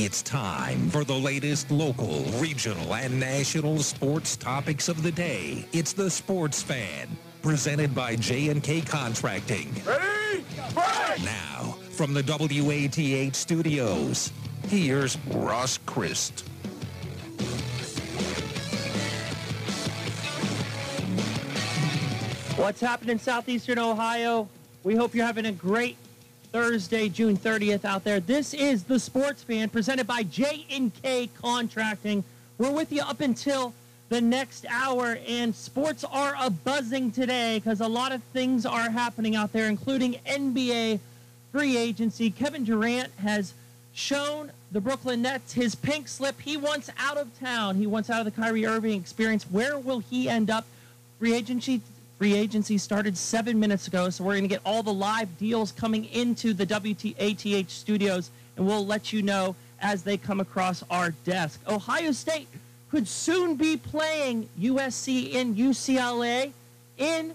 It's time for the latest local, regional, and national sports topics of the day. It's the Sports Fan, presented by J&K Contracting. Ready? Fight! Now, from the WATH studios, here's Ross Christ. What's happening in southeastern Ohio? We hope you're having a great Thursday, June 30th out there. This is the Sports Fan presented by J&K Contracting. We're with you up until the next hour, and sports are a buzzing today because a lot of things are happening out there, including NBA free agency. Kevin Durant has shown the Brooklyn Nets his pink slip. He wants out of town. He wants out of the Kyrie Irving experience. Where will he end up? Free agency Free agency started seven minutes ago, so we're going to get all the live deals coming into the WATH studios, and we'll let you know as they come across our desk. Ohio State could soon be playing USC and UCLA in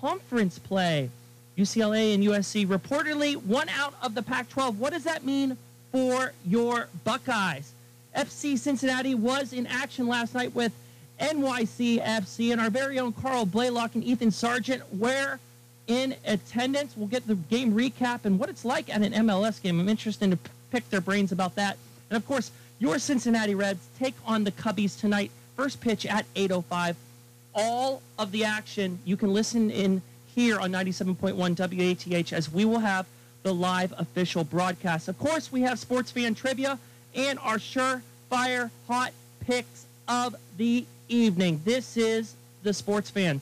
conference play. UCLA and USC reportedly one out of the Pac 12. What does that mean for your Buckeyes? FC Cincinnati was in action last night with NYCFC, and our very own Carl Blaylock and Ethan Sargent were in attendance. We'll get the game recap and what it's like at an MLS game. I'm interested to pick their brains about that. And of course, your Cincinnati Reds take on the Cubbies tonight. First pitch at 8:05. All of the action you can listen in here on 97.1 WATH as we will have the live official broadcast. Of course, we have sports fan trivia and our surefire hot picks of the evening. This is the Sports Fan.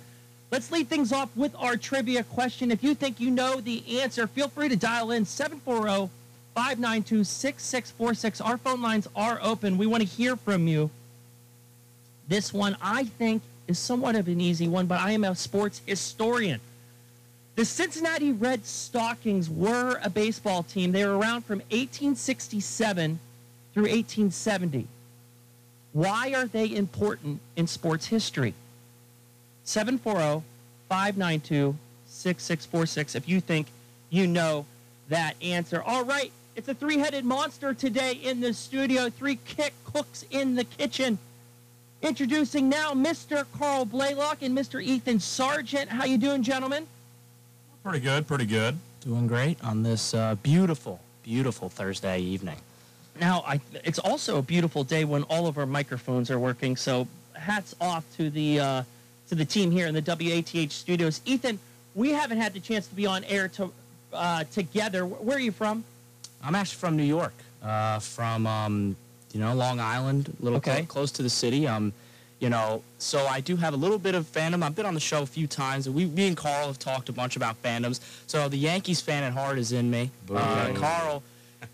Let's lead things off with our trivia question. If you think you know the answer, feel free to dial in 740 592 6646. Our phone lines are open. We want to hear from you. This one, I think, is somewhat of an easy one, but I am a sports historian. The Cincinnati Red Stockings were a baseball team. They were around from 1867 through 1870. Why are they important in sports history? 740 592 6646 if you think you know that answer. All right, it's a three headed monster today in the studio, three kick cooks in the kitchen. Introducing now Mr. Carl Blaylock and Mr. Ethan Sargent. How you doing, gentlemen? Pretty good, pretty good. Doing great on this uh, beautiful, beautiful Thursday evening. Now, I, it's also a beautiful day when all of our microphones are working. So, hats off to the uh, to the team here in the WATH studios. Ethan, we haven't had the chance to be on air to, uh, together. Where are you from? I'm actually from New York, uh, from um, you know Long Island, a little Okay. clo- close to the city. Um, you know, so I do have a little bit of fandom. I've been on the show a few times, and we, me and Carl have talked a bunch about fandoms. So the Yankees fan at heart is in me. Uh, Carl,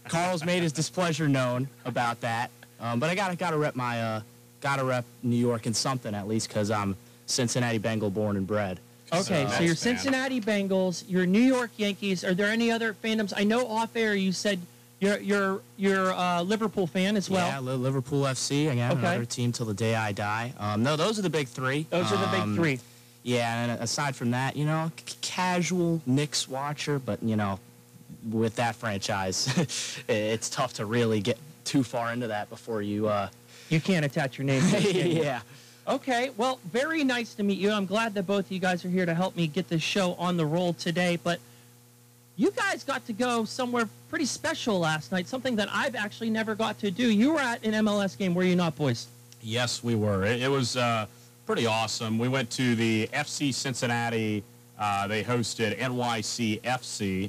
Carl's made his displeasure known about that. Um, but I gotta gotta rep my uh, gotta rep New York in something at least because I'm Cincinnati Bengal born and bred. Okay, Uh, so you're Cincinnati Bengals, you're New York Yankees. Are there any other fandoms? I know off air you said you're you're you're a Liverpool fan as well. yeah, Liverpool FC again, Okay. another team till the day I die. Um, no, those are the big three. Those are the big Um, three. Yeah, and aside from that, you know, c- casual Knicks watcher, but you know, with that franchise, it's tough to really get too far into that before you. Uh, You can't attach your name. to it, can you? yeah. Okay, well, very nice to meet you. I'm glad that both of you guys are here to help me get this show on the roll today. But you guys got to go somewhere pretty special last night, something that I've actually never got to do. You were at an MLS game, were you not, boys? Yes, we were. It, it was uh, pretty awesome. We went to the FC Cincinnati. Uh, they hosted NYC FC.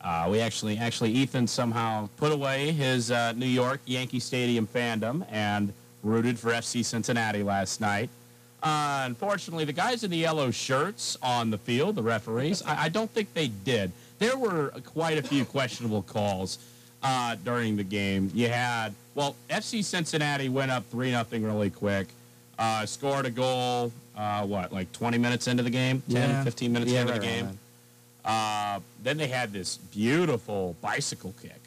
Uh, we actually, actually, Ethan somehow put away his uh, New York Yankee Stadium fandom and rooted for FC Cincinnati last night. Uh, unfortunately, the guys in the yellow shirts on the field, the referees, I, I don't think they did. There were quite a few questionable calls uh, during the game. You had, well, FC Cincinnati went up 3 nothing really quick, uh, scored a goal, uh, what, like 20 minutes into the game? 10, Yeah. 15 minutes Yeah, into right the game? around Uh, then they had this beautiful bicycle kick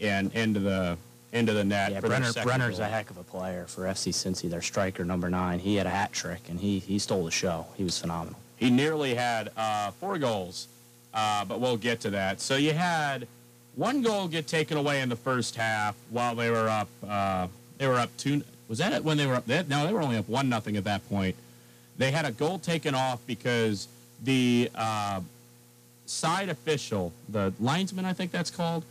and into the into the net. Yeah, Brenner, Brenner's goal. a heck of a player for FC Cincy. Their striker, number nine, he had a hat trick and he he stole the show. He was phenomenal. He nearly had uh, four goals, uh, but we'll get to that. So you had one goal get taken away in the first half while they were up. Uh, they were up two. Was that it when they were up? They, no, they were only up one nothing at that point. They had a goal taken off because the uh, side official, the linesman, I think that's called,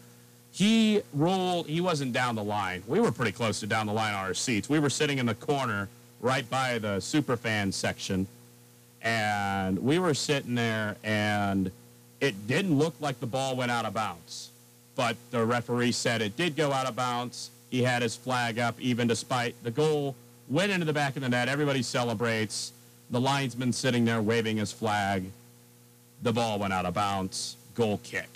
he rolled. He wasn't down the line. We were pretty close to down the line on our seats. We were sitting in the corner right by the superfan section, and we were sitting there, and it didn't look like the ball went out of bounds, but the referee said it did go out of bounds. He had his flag up, even despite the goal went into the back of the net. Everybody celebrates. The linesman sitting there waving his flag. The ball went out of bounds. Goal kick.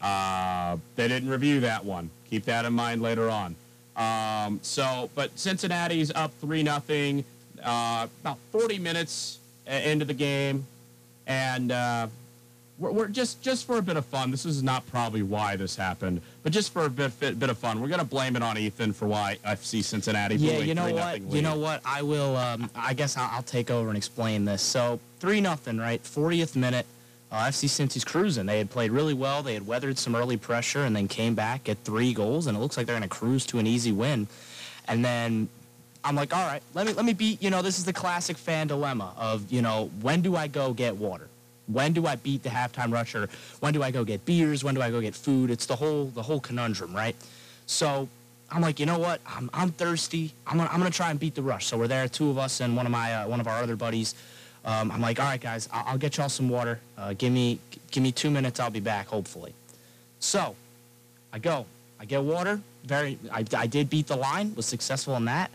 Uh, they didn't review that one. Keep that in mind later on. Um, so, but Cincinnati's up three nothing. Uh, about 40 minutes into the game, and uh, we're, we're, just just for a bit of fun. This is not probably why this happened, but just for a bit bit, bit of fun, we're gonna blame it on Ethan for why FC Cincinnati. Yeah, you know what? You know what? I will. Um, I guess I'll, I'll, take over and explain this. So three nothing, right? 40th minute. Uh, FC Cincy's cruising. They had played really well. They had weathered some early pressure and then came back at three goals, and it looks like they're going to cruise to an easy win. And then I'm like, all right, let me let me beat. You know, this is the classic fan dilemma of you know when do I go get water? When do I beat the halftime rusher? When do I go get beers? When do I go get food? It's the whole the whole conundrum, right? So I'm like, you know what? I'm, I'm thirsty. I'm gonna, I'm gonna try and beat the rush. So we're there, two of us and one of my uh, one of our other buddies. Um, I'm like, all right, guys, I'll, I'll get y'all some water. Uh, give me give me two minutes. I'll be back, hopefully. So I go. I get water. Very. I, I did beat the line. Was successful in that.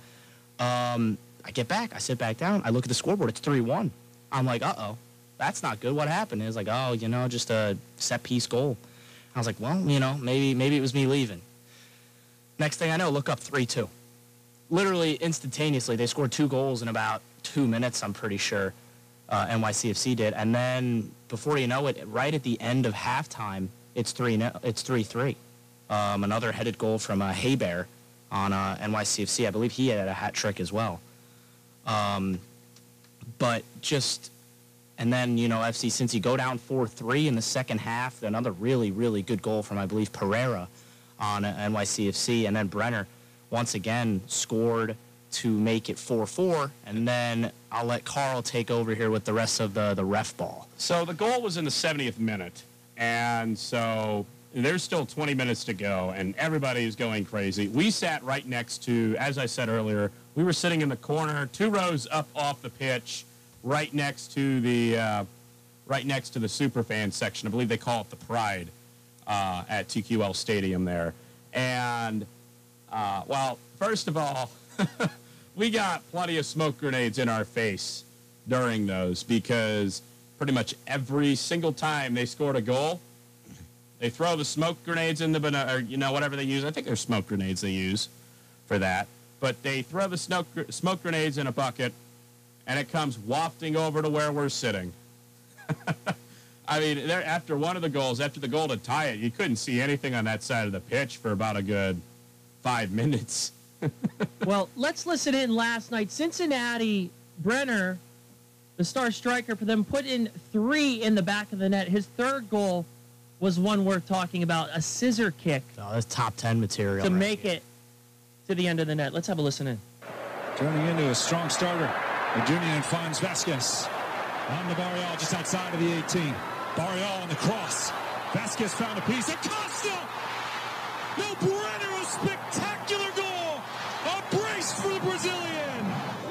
Um, I get back. I sit back down. I look at the scoreboard. It's three one. I'm like, uh oh that's not good. What happened? It was like, oh, you know, just a set piece goal. I was like, well, you know, maybe maybe it was me leaving. Next thing I know, look up 3-2. Literally instantaneously, they scored two goals in about two minutes, I'm pretty sure. Uh, NYCFC did. And then before you know it, right at the end of halftime, it's 3 it's 3-3. Um, another headed goal from uh, Héber on uh, NYCFC. I believe he had a hat trick as well. Um, but just and then, you know, FC Cincy go down 4-3 in the second half. Another really, really good goal from, I believe, Pereira on NYCFC. And then Brenner, once again, scored to make it 4-4. And then I'll let Carl take over here with the rest of the, the ref ball. So the goal was in the 70th minute. And so there's still 20 minutes to go, and everybody is going crazy. We sat right next to, as I said earlier, we were sitting in the corner, two rows up off the pitch right next to the uh, right next to the superfan section. I believe they call it the Pride uh, at TQL Stadium there. And uh, well, first of all, we got plenty of smoke grenades in our face during those because pretty much every single time they scored a goal, they throw the smoke grenades in the or you know whatever they use. I think they're smoke grenades they use for that. But they throw the smoke smoke grenades in a bucket and it comes wafting over to where we're sitting. I mean, after one of the goals, after the goal to tie it, you couldn't see anything on that side of the pitch for about a good five minutes. well, let's listen in last night. Cincinnati Brenner, the star striker for them, put in three in the back of the net. His third goal was one worth talking about, a scissor kick. Oh, that's top 10 material. To right make here. it to the end of the net. Let's have a listen in. Turning into a strong starter. Junior finds Vazquez on the Barreal just outside of the 18. Barreal on the cross. Vazquez found a piece. Acosta! No Brenner, a spectacular goal! A brace for the Brazilian!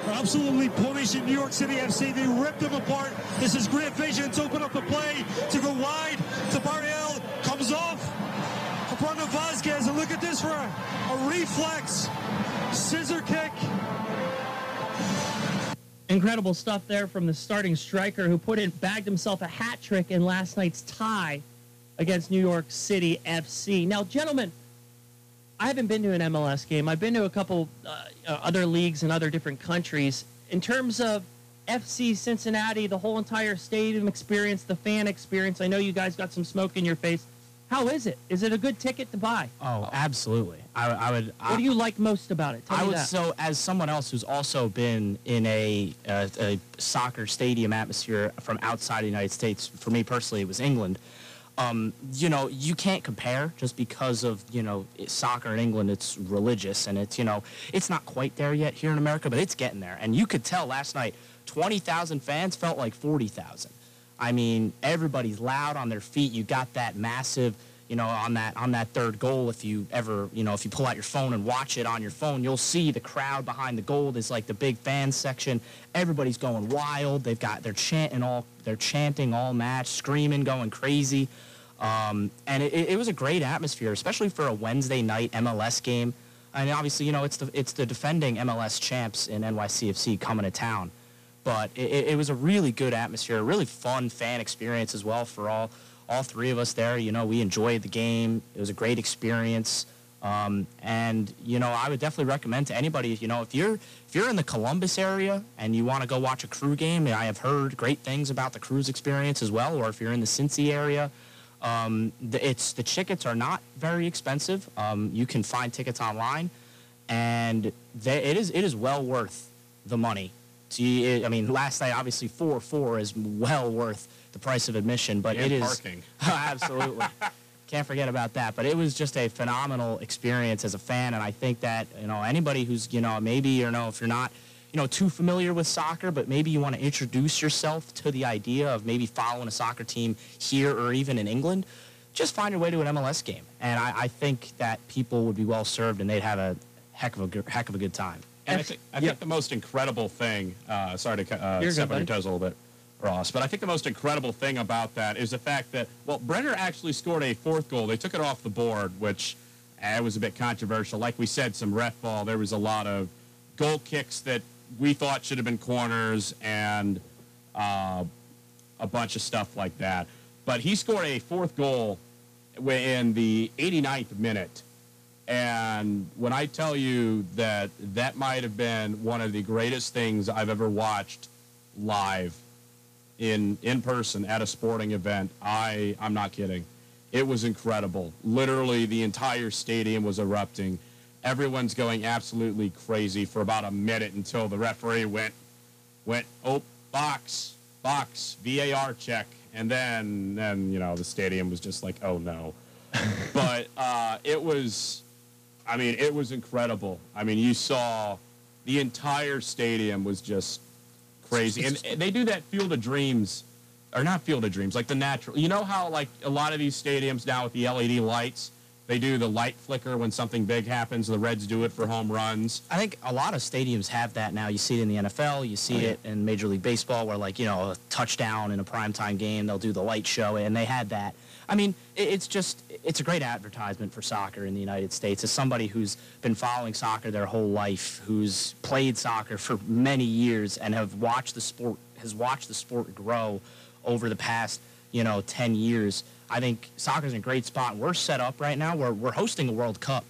Absolutely punishing New York City FC. They ripped them apart. This is great vision to open up the play, to go wide, to Barreal. Comes off. Upon Vazquez, and look at this for a, a reflex. Scissor kick. Incredible stuff there from the starting striker who put in bagged himself a hat trick in last night's tie against New York City FC. Now, gentlemen, I haven't been to an MLS game. I've been to a couple uh, uh, other leagues in other different countries. In terms of FC Cincinnati, the whole entire stadium experience, the fan experience, I know you guys got some smoke in your face. How is it? Is it a good ticket to buy? Oh, absolutely. I, I would. What I, do you like most about it? Tell I would. That. So, as someone else who's also been in a, a, a, soccer stadium atmosphere from outside the United States, for me personally, it was England. Um, you know, you can't compare just because of, you know, soccer in England, it's religious and it's, you know, it's not quite there yet here in America, but it's getting there. And you could tell last night, 20,000 fans felt like 40,000. I mean, everybody's loud on their feet. You got that massive, you know, on that on that third goal. If you ever, you know, if you pull out your phone and watch it on your phone, you'll see the crowd behind the goal is like the big fan section. Everybody's going wild. They've got they're chanting all they're chanting all match, screaming, going crazy. Um, and it, it was a great atmosphere, especially for a Wednesday night MLS game. And obviously, you know, it's the it's the defending MLS champs in NYCFC coming to town but it, it, was a really good atmosphere, a really fun fan experience as well for all all three of us there. You know, we enjoyed the game. It was a great experience. Um, and you know, I would definitely recommend to anybody, you know, if you're if you're in the Columbus area and you want to go watch a crew game, I have heard great things about the Crew's experience as well. Or if you're in the Cincy area, um, the, it's the tickets are not very expensive. Um, you can find tickets online, and they, it is it is well worth the money I mean, last night obviously four four is well worth the price of admission, but and it is parking. absolutely can't forget about that. But it was just a phenomenal experience as a fan, and I think that you know anybody who's you know maybe you know if you're not you know too familiar with soccer, but maybe you want to introduce yourself to the idea of maybe following a soccer team here or even in England. Just find your way to an MLS game, and I, I think that people would be well served, and they'd have a heck of a heck of a good time. And I think, I think the most incredible thing, uh, sorry to uh, step on your toes a little bit, Ross, but I think the most incredible thing about that is the fact that, well, Brenner actually scored a fourth goal. They took it off the board, which uh, was a bit controversial. Like we said, some ref ball. There was a lot of goal kicks that we thought should have been corners and uh, a bunch of stuff like that. But he scored a fourth goal in the 89th minute and when I tell you that that might have been one of the greatest things I've ever watched live in in person at a sporting event, I I'm not kidding. It was incredible. Literally the entire stadium was erupting. Everyone's going absolutely crazy for about a minute until the referee went went oh box box VAR check and then then you know the stadium was just like oh no. but uh, it was I mean, it was incredible. I mean, you saw the entire stadium was just crazy. And, they do that Field of Dreams, or not Field of Dreams, like the natural. You know how, like, a lot of these stadiums now with the LED lights, they do the light flicker when something big happens. The Reds do it for home runs. I think a lot of stadiums have that now. You see it in the NFL, you see oh, yeah. it in Major League Baseball, where, like, you know, a touchdown in a primetime game, they'll do the light show, and they had that. I mean, it's just it's a great advertisement for soccer in the United States. As somebody who's been following soccer their whole life, who's played soccer for many years, and have watched the sport has watched the sport grow over the past you know 10 years. I think soccer's in a great spot. We're set up right now where we're hosting a World Cup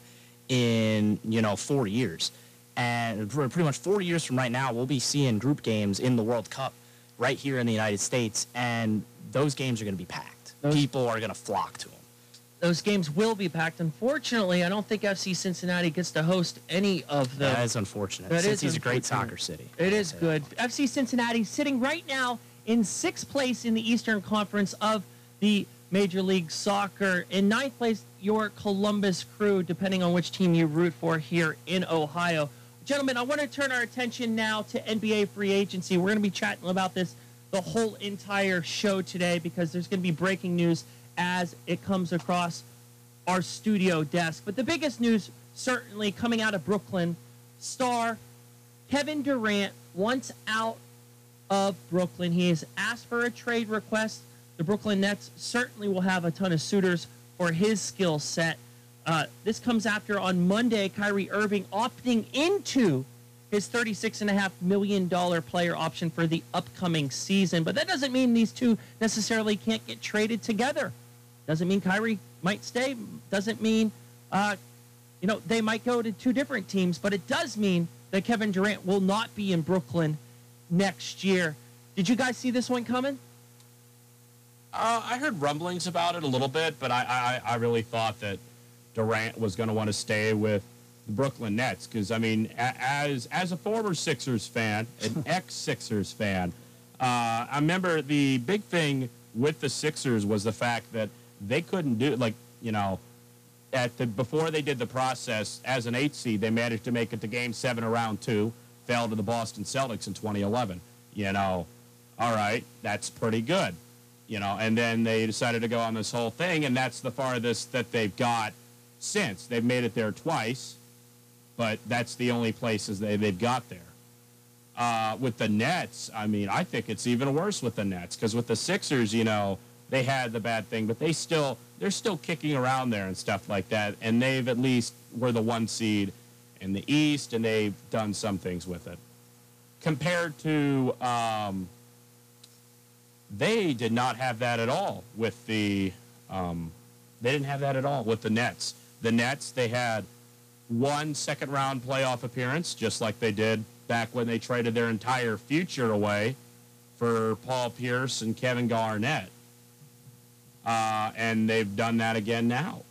in you know four years, and pretty much four years from right now, we'll be seeing group games in the World Cup right here in the United States, and those games are going to be packed those, people are going to flock to them. Those games will be packed. Unfortunately, I don't think FC Cincinnati gets to host any of them. That is unfortunate. That Cincy is a great soccer city. It is good. FC Cincinnati sitting right now in sixth place in the Eastern Conference of the Major League Soccer. In ninth place, your Columbus Crew, depending on which team you root for here in Ohio. Gentlemen, I want to turn our attention now to NBA free agency. We're going to be chatting about this the whole entire show today because there's going to be breaking news as it comes across our studio desk. But the biggest news, certainly coming out of Brooklyn, star Kevin Durant wants out of Brooklyn. He has asked for a trade request. The Brooklyn Nets certainly will have a ton of suitors for his skill set. Uh, this comes after on Monday, Kyrie Irving opting into his $36.5 million player option for the upcoming season. But that doesn't mean these two necessarily can't get traded together. Doesn't mean Kyrie might stay. Doesn't mean, uh, you know, they might go to two different teams. But it does mean that Kevin Durant will not be in Brooklyn next year. Did you guys see this one coming? Uh, I heard rumblings about it a little bit, but I, I, I really thought that Durant was going to want to stay with the Brooklyn Nets because I mean, as as a former Sixers fan, an ex Sixers fan, uh, I remember the big thing with the Sixers was the fact that they couldn't do like you know at the before they did the process as an eight seed, they managed to make it to Game Seven of Round Two, fell to the Boston Celtics in 2011. You know, all right, that's pretty good. You know, and then they decided to go on this whole thing, and that's the farthest that they've got since. They've made it there twice, but that's the only places they, they've got there. Uh, with the Nets, I mean, I think it's even worse with the Nets because with the Sixers, you know, they had the bad thing, but they still they're still kicking around there and stuff like that, and they've at least were the one seed in the East, and they've done some things with it. Compared to, um, they did not have that at all with the, um, they didn't have that at all with the Nets. The Nets, they had one second round playoff appearance, just like they did back when they traded their entire future away for Paul Pierce and Kevin Garnett. Uh, and they've done that again now.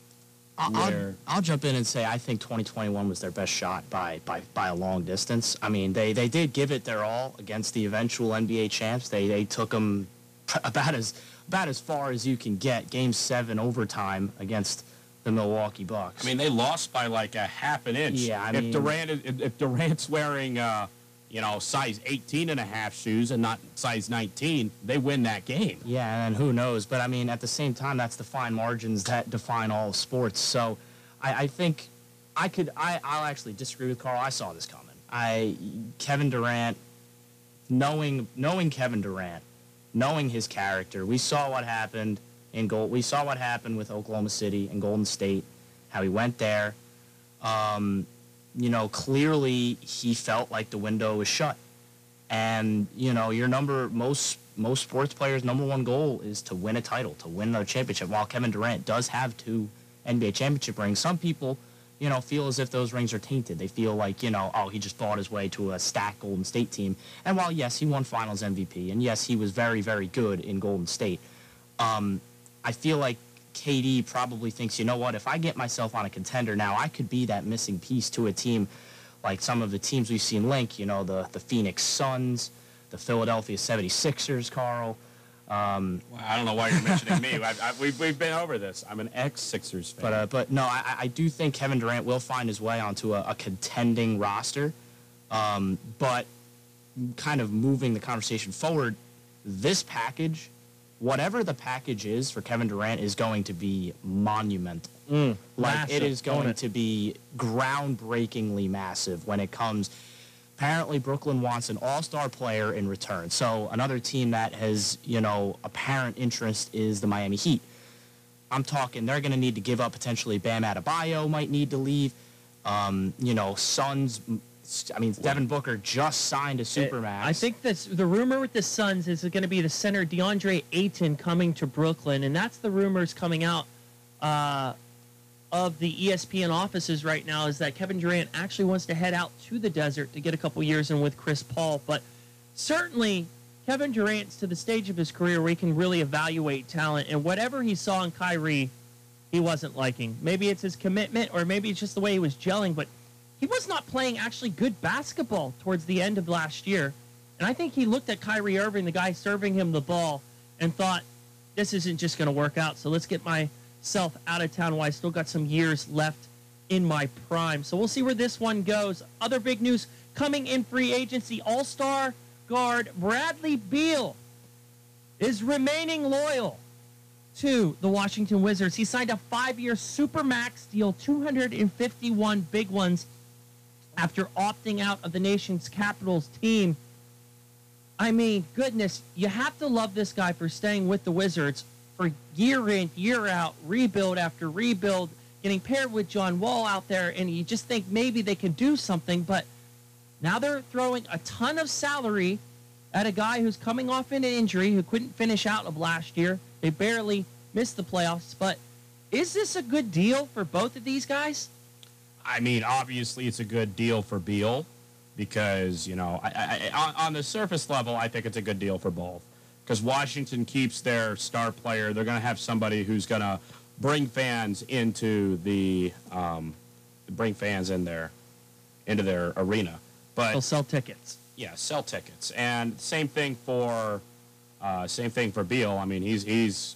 I'll, I'll, I'll jump in and say I think 2021 was their best shot by, by, by a long distance. I mean, they, they did give it their all against the eventual NBA champs. They they took them about as about as far as you can get. Game seven overtime against the Milwaukee Bucks. I mean, they lost by like a half an inch. Yeah, I if mean- Durant is- if, if Durant's wearing uh, you know size 18 and a half shoes and not size 19, they win that game. Yeah, and who knows? But I mean, at the same time, that's the fine margins that define all sports. So I, I think I could. I, I'll actually disagree with Carl. I saw this coming. I Kevin Durant, knowing knowing Kevin Durant, knowing his character, we saw what happened in Gold. We saw what happened with Oklahoma City and Golden State. How he went there. Um, you know, clearly he felt like the window was shut and you know your number most most sports players number one goal is to win a title to win a championship while kevin durant does have two nba championship rings some people you know feel as if those rings are tainted they feel like you know oh he just fought his way to a stacked golden state team and while yes he won finals mvp and yes he was very very good in golden state um, i feel like KD probably thinks, you know what, if I get myself on a contender now, I could be that missing piece to a team like some of the teams we've seen link, you know, the, the Phoenix Suns, the Philadelphia 76ers, Carl. Um, Well, I don't know why you're mentioning me. I, I, we've, we've been over this. I'm an ex Sixers fan. but uh, but no, I, I do think Kevin Durant will find his way onto a, a contending roster. Um, but kind of moving the conversation forward, this package, whatever the package is for Kevin Durant, is going to be monumental. like massive, it is going to be groundbreakingly massive when it comes. Apparently, Brooklyn wants an all-star player in return. So another team that has, you know, apparent interest is the Miami Heat. I'm talking they're going to need to give up potentially Bam Adebayo might need to leave. Um, you know, Suns. I mean, Devin Booker just signed a supermax. I think that's the rumor with the Suns is it's going to be the center DeAndre Ayton coming to Brooklyn, and that's the rumors coming out uh, of the ESPN offices right now. Is that Kevin Durant actually wants to head out to the desert to get a couple years in with Chris Paul, but certainly Kevin Durant's to the stage of his career where he can really evaluate talent, and whatever he saw in Kyrie, he wasn't liking. Maybe it's his commitment, or maybe it's just the way he was gelling, but he was not playing actually good basketball towards the end of last year. And I think he looked at Kyrie Irving, the guy serving him the ball, and thought, this isn't just going to work out. So let's get myself out of town while I still got some years left in my prime. So we'll see where this one goes. Other big news coming in free agency All Star guard Bradley Beal is remaining loyal to the Washington Wizards. He signed a five year supermax deal, 251 big ones after opting out of the nation's Capitals team. I mean, goodness, you have to love this guy for staying with the Wizards for year in, year out, rebuild after rebuild, getting paired with John Wall out there, and you just think maybe they can do something, but now they're throwing a ton of salary at a guy who's coming off an injury who couldn't finish out of last year. They barely missed the playoffs, but is this a good deal for both of these guys? I mean, obviously, it's a good deal for Beal because you know, I, I, on, on the surface level, I think it's a good deal for both. Because Washington keeps their star player, they're going to have somebody who's going to bring fans into the um, bring fans in there into their arena. But They'll sell tickets. yeah, sell tickets, and same thing for uh, same thing for Beal. I mean, he's he's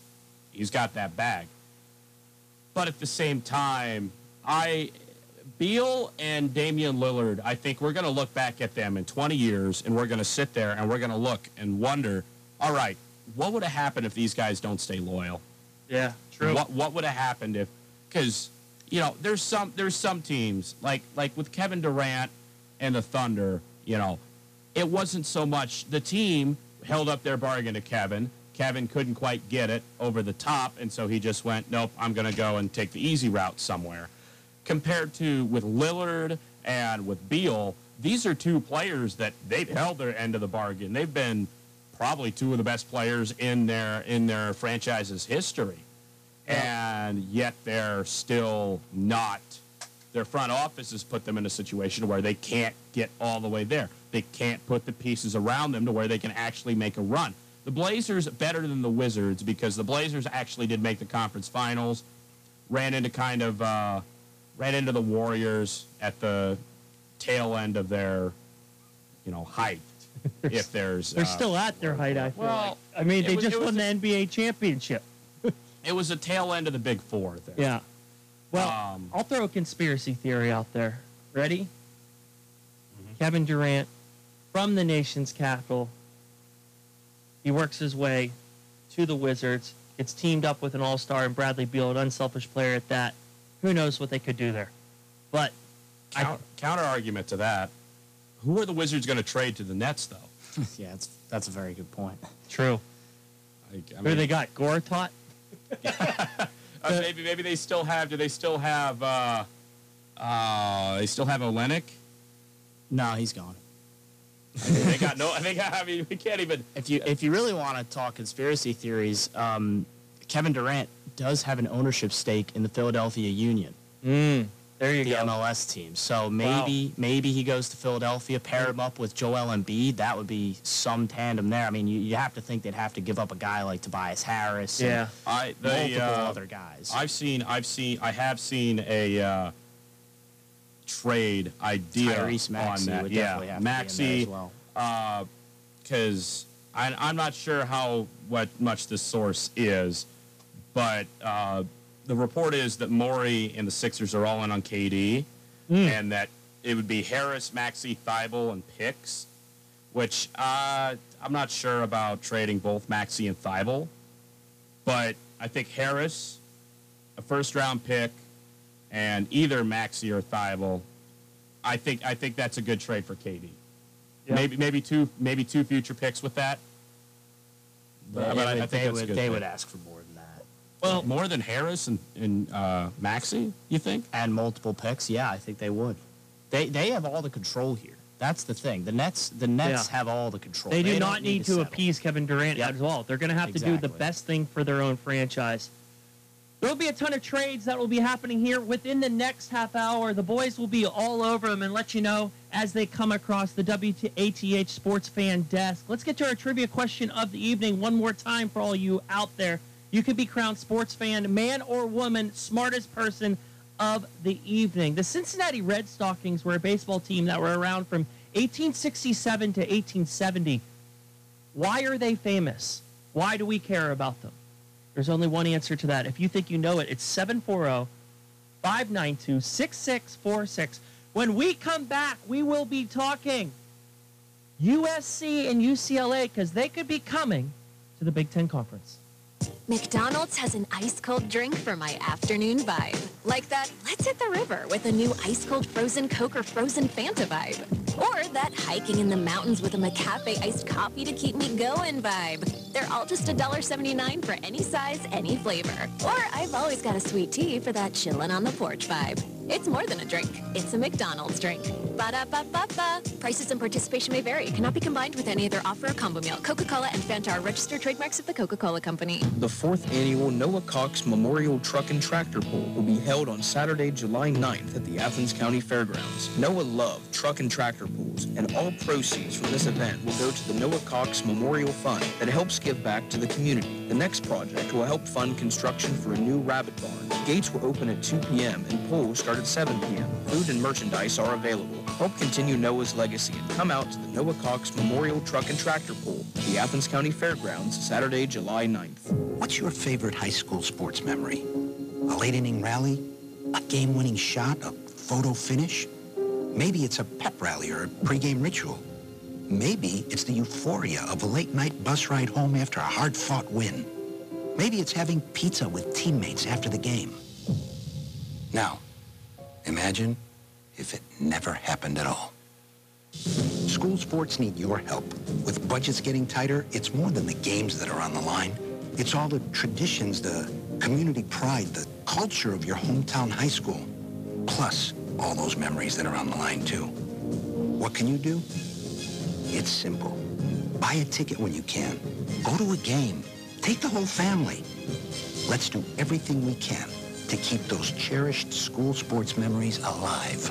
he's got that bag. but at the same time, I Beal and Damian Lillard, I think we're going to look back at them in 20 years and we're going to sit there and we're going to look and wonder, all right, what would have happened if these guys don't stay loyal? Yeah, true. What what would have happened if cuz you know, there's some there's some teams like like with Kevin Durant and the Thunder, you know, it wasn't so much the team held up their bargain to Kevin. Kevin couldn't quite get it over the top, and so he just went, nope, I'm going to go and take the easy route somewhere. Compared to with Lillard and with Beal, these are two players that they've held their end of the bargain. They've been probably two of the best players in their in their franchise's history, and yet they're still not. Their front office has put them in a situation where they can't get all the way there. They can't put the pieces around them to where they can actually make a run. The Blazers better than the Wizards because the Blazers actually did make the conference finals. Ran into kind of uh, ran into the Warriors at the tail end of their, you know, height. if there's They're uh, still at their height, I feel Well, like. I mean, they was- just it was won the a- NBA championship. it was a tail end of the Big Four. There. Yeah. Well, Um, I'll throw a conspiracy theory out there. Ready? Mm-hmm. Kevin Durant from the nation's capital. He works his way to the Wizards, gets teamed up with an all star and Bradley Beal, an unselfish player at that. Who knows what they could do there? But I- Counter, counter argument to that: Who are the Wizards going to trade to the Nets, though? Yeah, it's, that's a very good point. true. I, I Who they got? Gortat? uh, maybe maybe they still have. Do they still have? Uh, uh, they still have Olenek. No, he's gone. they got no. I think. I mean, we can't even. If you if you really want to talk conspiracy theories, um, Kevin Durant does have an ownership stake in the Philadelphia Union, Mm, there you the go. MLS team. So maybe maybe he goes to Philadelphia, pair him up with Joel Embiid. That would be some tandem there. I mean, you, you have to think they'd have to give up a guy like Tobias Harris. and Yeah. I the, multiple uh, other guys. I've seen. I've seen. I have seen a uh, trade idea Tyrese Maxey on that. would yeah, Maxey, have to be in there Maxey. as well. because I'm not sure how what much the source is, but uh, the report is that Morey and the Sixers are all in on KD, and that it would be Harris, Maxey, Thybulle, and picks. Which uh, I'm not sure about trading both Maxey and Thybulle, but I think Harris, a first round pick, and either Maxey or Thybulle, I think I think that's a good trade for KD. Yeah. Maybe maybe two maybe two future picks with that. But but I- I they, think they would they would ask for more. Well, more than Harris and, and uh, Maxey, you think? and multiple picks, yeah, I think they would. They they have all the control here. That's the thing. The Nets the Nets Yeah. have all the control. They do don't not need to settle. appease Kevin Durant Yep. as well. They're going to have to do the best thing for their own franchise. There will be a ton of trades that will be happening here within the next half hour. The boys will be all over them and let you know as they come across the WATH Sports Fan desk. Let's get to our trivia question of the evening one more time for all you out there. You could be crowned sports fan, man or woman, smartest person of the evening. The Cincinnati Red Stockings were a baseball team that were around from 1867 to 1870. Why are they famous? Why do we care about them? There's only one answer to that. If you think you know it, it's 740 592 6646. When we come back, we will be talking USC and UCLA because they could be coming to the Big Ten Conference. McDonald's has an ice cold drink for my afternoon vibe. Like that, let's hit the river with a new ice cold frozen Coke or frozen Fanta vibe. Or that hiking in the mountains with a McCafe iced coffee to keep me going vibe. They're all just $1.79 for any size, any flavor. Or I've always got a sweet tea for that chillin' on the porch vibe. It's more than a drink. It's a McDonald's drink. Ba-da-ba-ba-ba. Prices and participation may vary. Cannot be combined with any other offer or combo meal. Coca-Cola and Fanta are registered trademarks of the Coca-Cola Company. The fourth annual Noah Cox Memorial Truck and Tractor Pull will be held on Saturday, July 9th at the Athens County Fairgrounds. Noah loved truck and tractor pulls, and all proceeds from this event will go to the Noah Cox Memorial Fund that helps give back to the community. The next project will help fund construction for a new rabbit barn. Gates will open at 2 p.m. and pulls start at 7 p.m. Food and merchandise are available. Help continue Noah's legacy and come out to the Noah Cox Memorial Truck and Tractor Pull at the Athens County Fairgrounds Saturday, July 9th. What's your favorite high school sports memory? A late inning rally? A game-winning shot? A photo finish? Maybe it's a pep rally or a pregame ritual. Maybe it's the euphoria of a late-night bus ride home after a hard-fought win. Maybe it's having pizza with teammates after the game. Now, imagine if it never happened at all. School sports need your help. With budgets getting tighter, it's more than the games that are on the line. It's all the traditions, the community pride, the culture of your hometown high school. Plus, all those memories that are on the line, too. What can you do? It's simple. Buy a ticket when you can. Go to a game. Take the whole family. Let's do everything we can to keep those cherished school sports memories alive.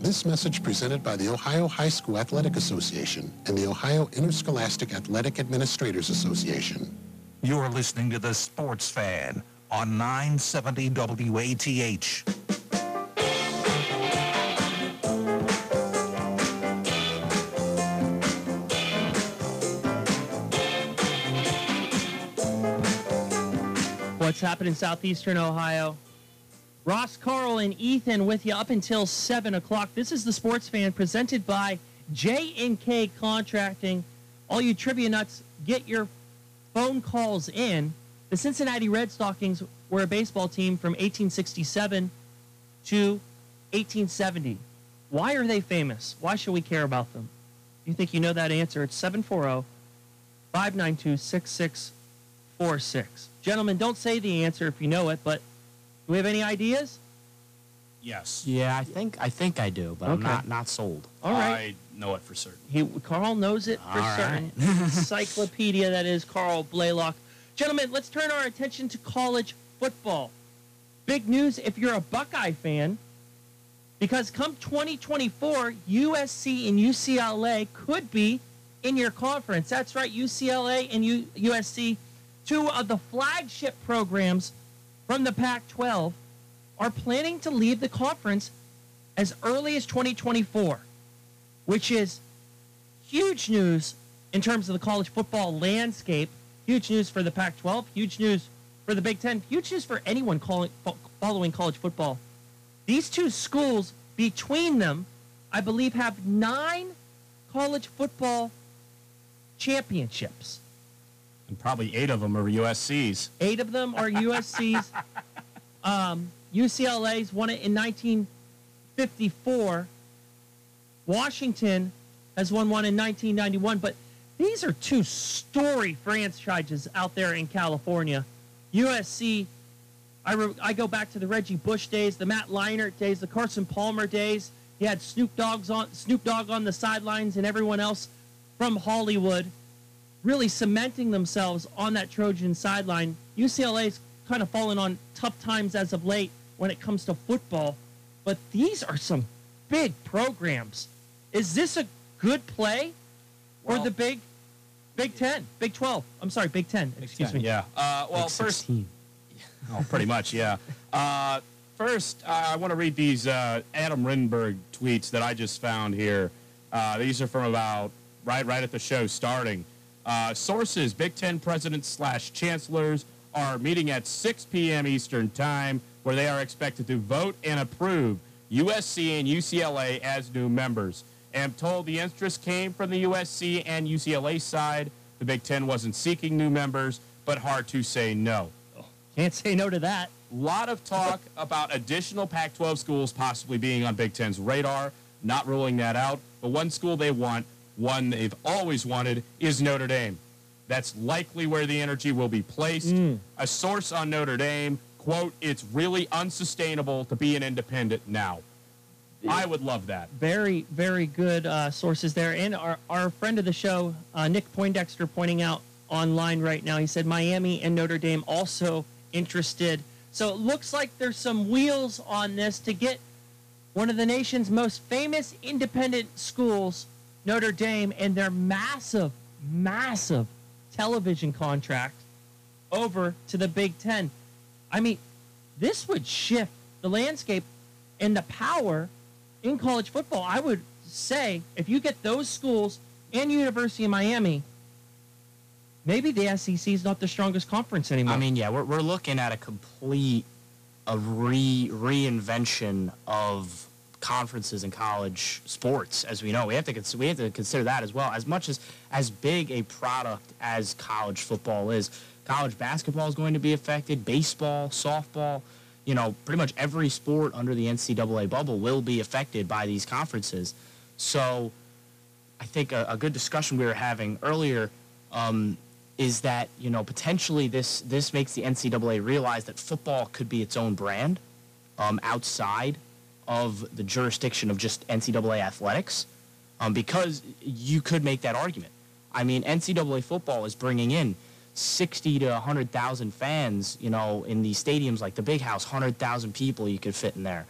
This message presented by the Ohio High School Athletic Association and the Ohio Interscholastic Athletic Administrators Association. You're listening to The Sports Fan on 970 WATH. What's happening in southeastern Ohio? Ross, Carl, and Ethan with you up until 7 o'clock. This is the Sports Fan presented by J&K Contracting. All you trivia nuts, get your phone calls in. The Cincinnati Red Stockings were a baseball team from 1867 to 1870. Why are they famous? Why should we care about them? You think you know that answer? It's 740 592 6646. Gentlemen, don't say the answer if you know it, but do we have any ideas? Yes. Yeah, I think I think I do, but I'm Okay. not not sold. All right. I know it for certain. He Carl knows it for All certain. Encyclopedia that is Carl Blaylock. Gentlemen, let's turn our attention to college football. Big news if you're a Buckeye fan, because come 2024, USC and UCLA could be in your conference. That's right, UCLA and U- USC, two of the flagship programs from the Pac 12, are planning to leave the conference as early as 2024 which is huge news in terms of the college football landscape. Huge news for the Pac 12, huge news for the Big Ten, huge news for anyone calling, following college football. These two schools, between them, I believe, have nine college football championships. And probably eight of them are USC's. Eight of them are USC's. um, UCLA's won it in 1954. Washington has won one in 1991, but these are two story franchises out there in California. USC, I, re- I go back to the Reggie Bush days, the Matt Leinart days, the Carson Palmer days. He had Snoop Dogg's on Snoop Dogg on the sidelines and everyone else from Hollywood really cementing themselves on that Trojan sideline. UCLA's kind of fallen on tough times as of late when it comes to football, but these are some big programs. Is this a good play or Well- the Big Big 10, Big 12? I'm sorry, Big 10. Excuse me. Yeah. Uh, well, Big first, 16. Oh, pretty much, yeah. Uh, first, uh, I want to read these uh, Adam Rittenberg tweets that I just found here. Uh, these are from about right, right at the show starting. Uh, sources: Big Ten presidents slash chancellors are meeting at 6 p.m. Eastern time, where they are expected to vote and approve USC and UCLA as new members. I'm told the interest came from the USC and UCLA side. The Big Ten wasn't seeking new members, but hard to say no Can't say no to that. A lot of talk about additional Pac 12 schools possibly being on Big Ten's radar. Not ruling that out. But one school they want, one they've always wanted, is Notre Dame. That's likely where the energy will be placed. A source on Notre Dame, quote, it's really unsustainable to be an independent now. I would love that. Very, very good uh, sources there. And our, our friend of the show, uh, Nick Poindexter, pointing out online right now, he said Miami and Notre Dame also interested. So it looks like there's some wheels on this to get one of the nation's most famous independent schools, Notre Dame, and their massive, massive television contract over to the Big Ten. I mean, this would shift the landscape and the power in college football. I would say if you get those schools and University of Miami, maybe the SEC is not the strongest conference anymore. I mean, yeah, we're, we're looking at a complete a re reinvention of conferences in college sports, as we know. We have to cons- we have to consider that as well. As much as as big a product as college football is, college basketball is going to be affected. Baseball, softball, you know, pretty much every sport under the NCAA bubble will be affected by these conferences. So, I think a, a good discussion we were having earlier. Um, is that you know potentially this this makes the NCAA realize that football could be its own brand um, outside of the jurisdiction of just NCAA athletics, um, because you could make that argument. I mean, NCAA football is bringing in 60 to 100,000 fans, you know, in these stadiums like the Big House, 100,000 people you could fit in there.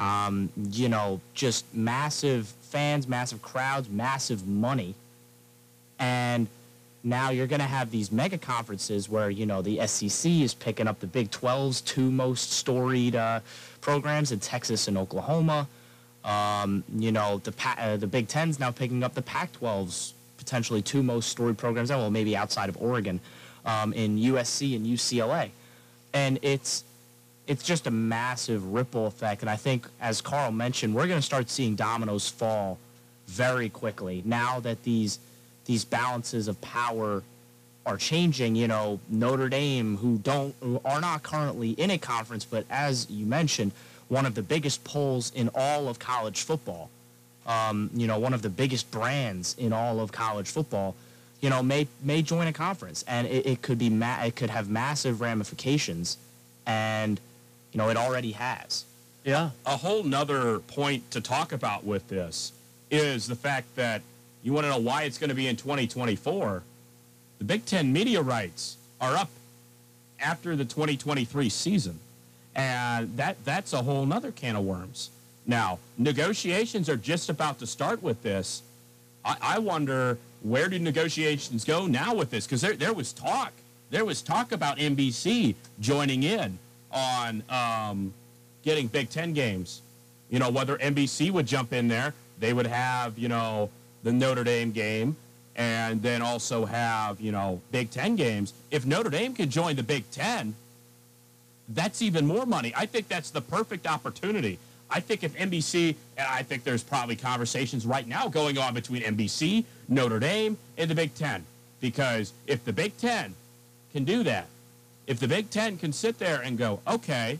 Um, you know, just massive fans, massive crowds, massive money. And now you're going to have these mega conferences where you know the SEC is picking up the Big 12's two most storied uh, programs in Texas and Oklahoma. Um, you know the uh, the Big Ten's now picking up the Pac-12's potentially two most storied programs. Well, maybe outside of Oregon, um, in USC and UCLA, and it's it's just a massive ripple effect. And I think, as Carl mentioned, we're going to start seeing dominoes fall very quickly now that these these balances of power are changing. You know, Notre Dame, who don't who are not currently in a conference, but as you mentioned, one of the biggest polls in all of college football. Um, you know, one of the biggest brands in all of college football. You know, may may join a conference, and it, it could be ma- it could have massive ramifications, and you know, it already has. Yeah. A whole nother point to talk about with this is the fact that you want to know why it's going to be in 2024? The Big Ten media rights are up after the 2023 season. And that, that's a whole nother can of worms. Now, negotiations are just about to start with this. I, I wonder where do negotiations go now with this? Because there, there was talk. There was talk about NBC joining in on um, getting Big Ten games. You know, whether NBC would jump in there, they would have, you know, the Notre Dame game and then also have, you know, Big Ten games. If Notre Dame could join the Big Ten, that's even more money. I think that's the perfect opportunity. I think if NBC, and I think there's probably conversations right now going on between NBC, Notre Dame, and the Big Ten. Because if the Big Ten can do that, if the Big Ten can sit there and go, okay,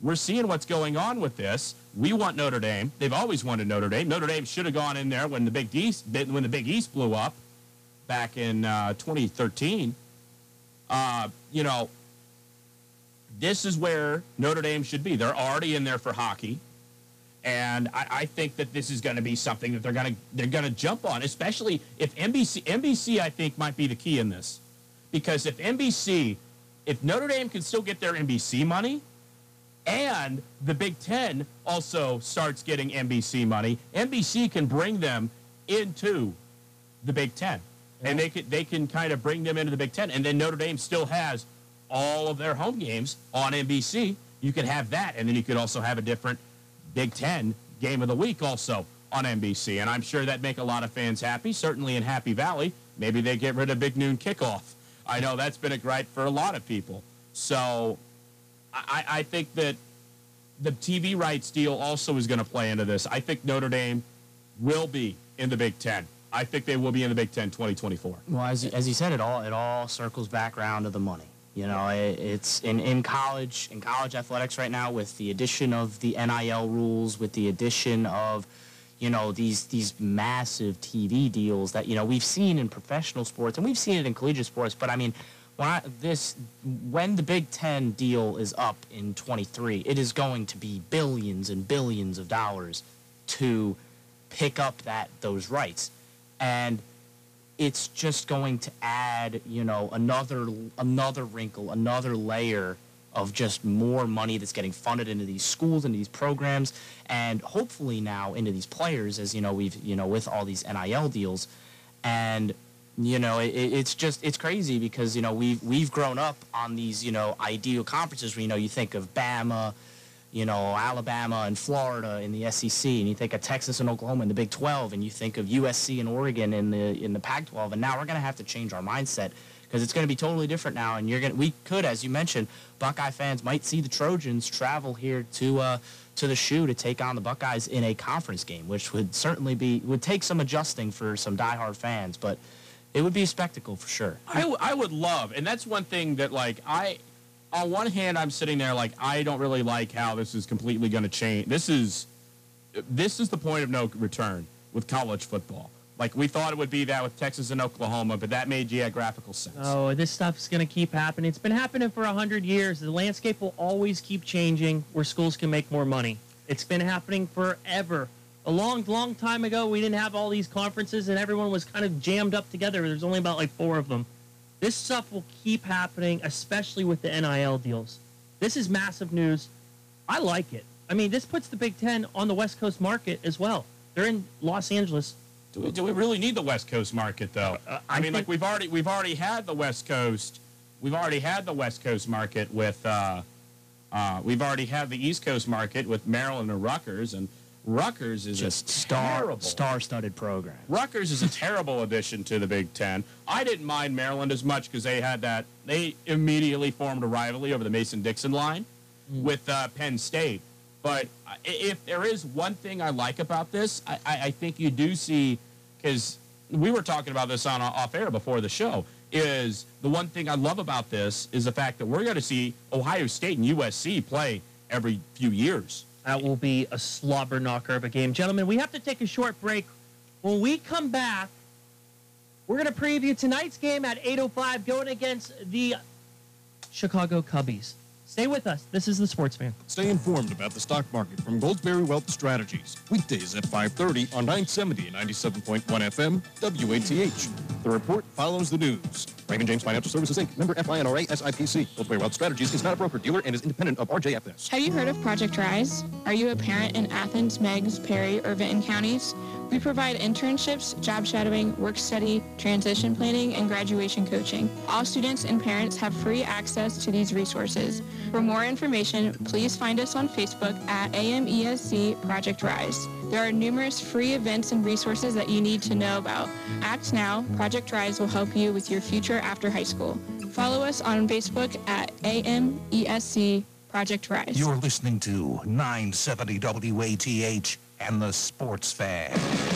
we're seeing what's going on with this. We want Notre Dame. They've always wanted Notre Dame. Notre Dame should have gone in there when the Big East when the Big East blew up back in uh, 2013. Uh, you know, this is where Notre Dame should be. They're already in there for hockey, and I, I think that this is going to be something that they're going to they're going to jump on, especially if NBC NBC I think might be the key in this, because if NBC if Notre Dame can still get their NBC money and the Big Ten also starts getting NBC money. NBC can bring them into the Big Ten, yeah. and they can they can kind of bring them into the Big Ten, and then Notre Dame still has all of their home games on NBC. You could have that, and then you could also have a different Big Ten game of the week also on NBC, and I'm sure that make a lot of fans happy. Certainly in Happy Valley, maybe they get rid of Big Noon Kickoff. I know that's been a gripe for a lot of people. So I, I think that the TV rights deal also is going to play into this. I think Notre Dame will be in the Big Ten. I think they will be in the Big Ten 2024. Well, as, as you said, it all it all circles back around to the money. You know, it, it's in, in college in college athletics right now with the addition of the NIL rules, with the addition of you know these these massive TV deals that you know we've seen in professional sports and we've seen it in collegiate sports. But I mean, when this when the Big Ten deal is up in 23, it is going to be billions and billions of dollars to pick up that those rights, and it's just going to add you know another another wrinkle, another layer of just more money that's getting funded into these schools into these programs and hopefully now into these players as you know we've you know with all these NIL deals. And you know it, it's just it's crazy because you know we've we've grown up on these you know ideal conferences where you know you think of Bama you know Alabama and Florida in the SEC and you think of Texas and Oklahoma in the Big 12 and you think of USC and Oregon in the in the Pac 12 and now we're going to have to change our mindset because it's going to be totally different now. And you're going we could, as you mentioned, Buckeye fans might see the Trojans travel here to, uh, to the shoe to take on the Buckeyes in a conference game, which would certainly be, would take some adjusting for some diehard fans, but it would be a spectacle for sure. I, w- I would love, and that's one thing that like I, on one hand, I'm sitting there like I don't really like how this is completely going to change. This is, this is the point of no return with college football. Like we thought it would be that with Texas and Oklahoma, but that made geographical sense. Oh, this stuff's going to keep happening. It's been happening for 100 years. The landscape will always keep changing where schools can make more money. It's been happening forever. A long, long time ago, we didn't have all these conferences and everyone was kind of jammed up together. There's only about like four of them. This stuff will keep happening, especially with the NIL deals. This is massive news. I like it. I mean, this puts the Big Ten on the West Coast market as well. They're in Los Angeles. Do we, do we really need the West Coast market though? Uh, I, I mean, like we've already we've already had the West Coast, we've already had the West Coast market with, uh, uh, we've already had the East Coast market with Maryland and Rutgers, and Rutgers is Just a star, terrible, star-studded program. Rutgers is a terrible addition to the Big Ten. I didn't mind Maryland as much because they had that. They immediately formed a rivalry over the Mason-Dixon line with uh, Penn State. But if there is one thing I like about this, I, I, I think you do see because we were talking about this on off air before the show. Is the one thing I love about this is the fact that we're going to see Ohio State and USC play every few years. That will be a slobber knocker of a game. Gentlemen, we have to take a short break. When we come back, we're going to preview tonight's game at 8.05 going against the Chicago Cubbies. Stay with us. This is the Sports Fan. Stay informed about the stock market from Goldsberry Wealth Strategies. Weekdays at 5:30 on 970 and 97.1 FM WATH. The report follows the news. Raymond James Financial Services Inc. Member FINRA SIPC. Goldsberry Wealth Strategies is not a broker dealer and is independent of RJFS. Have you heard of Project Rise? Are you a parent in Athens, Meigs, Perry, or Vinton counties? We provide internships, job shadowing, work study, transition planning, and graduation coaching. All students and parents have free access to these resources. For more information, please find us on Facebook at AMESC Project Rise. There are numerous free events and resources that you need to know about. Act now. Project Rise will help you with your future after high school. Follow us on Facebook at AMESC Project Rise. You're listening to 970 WATH and the Sports Fan.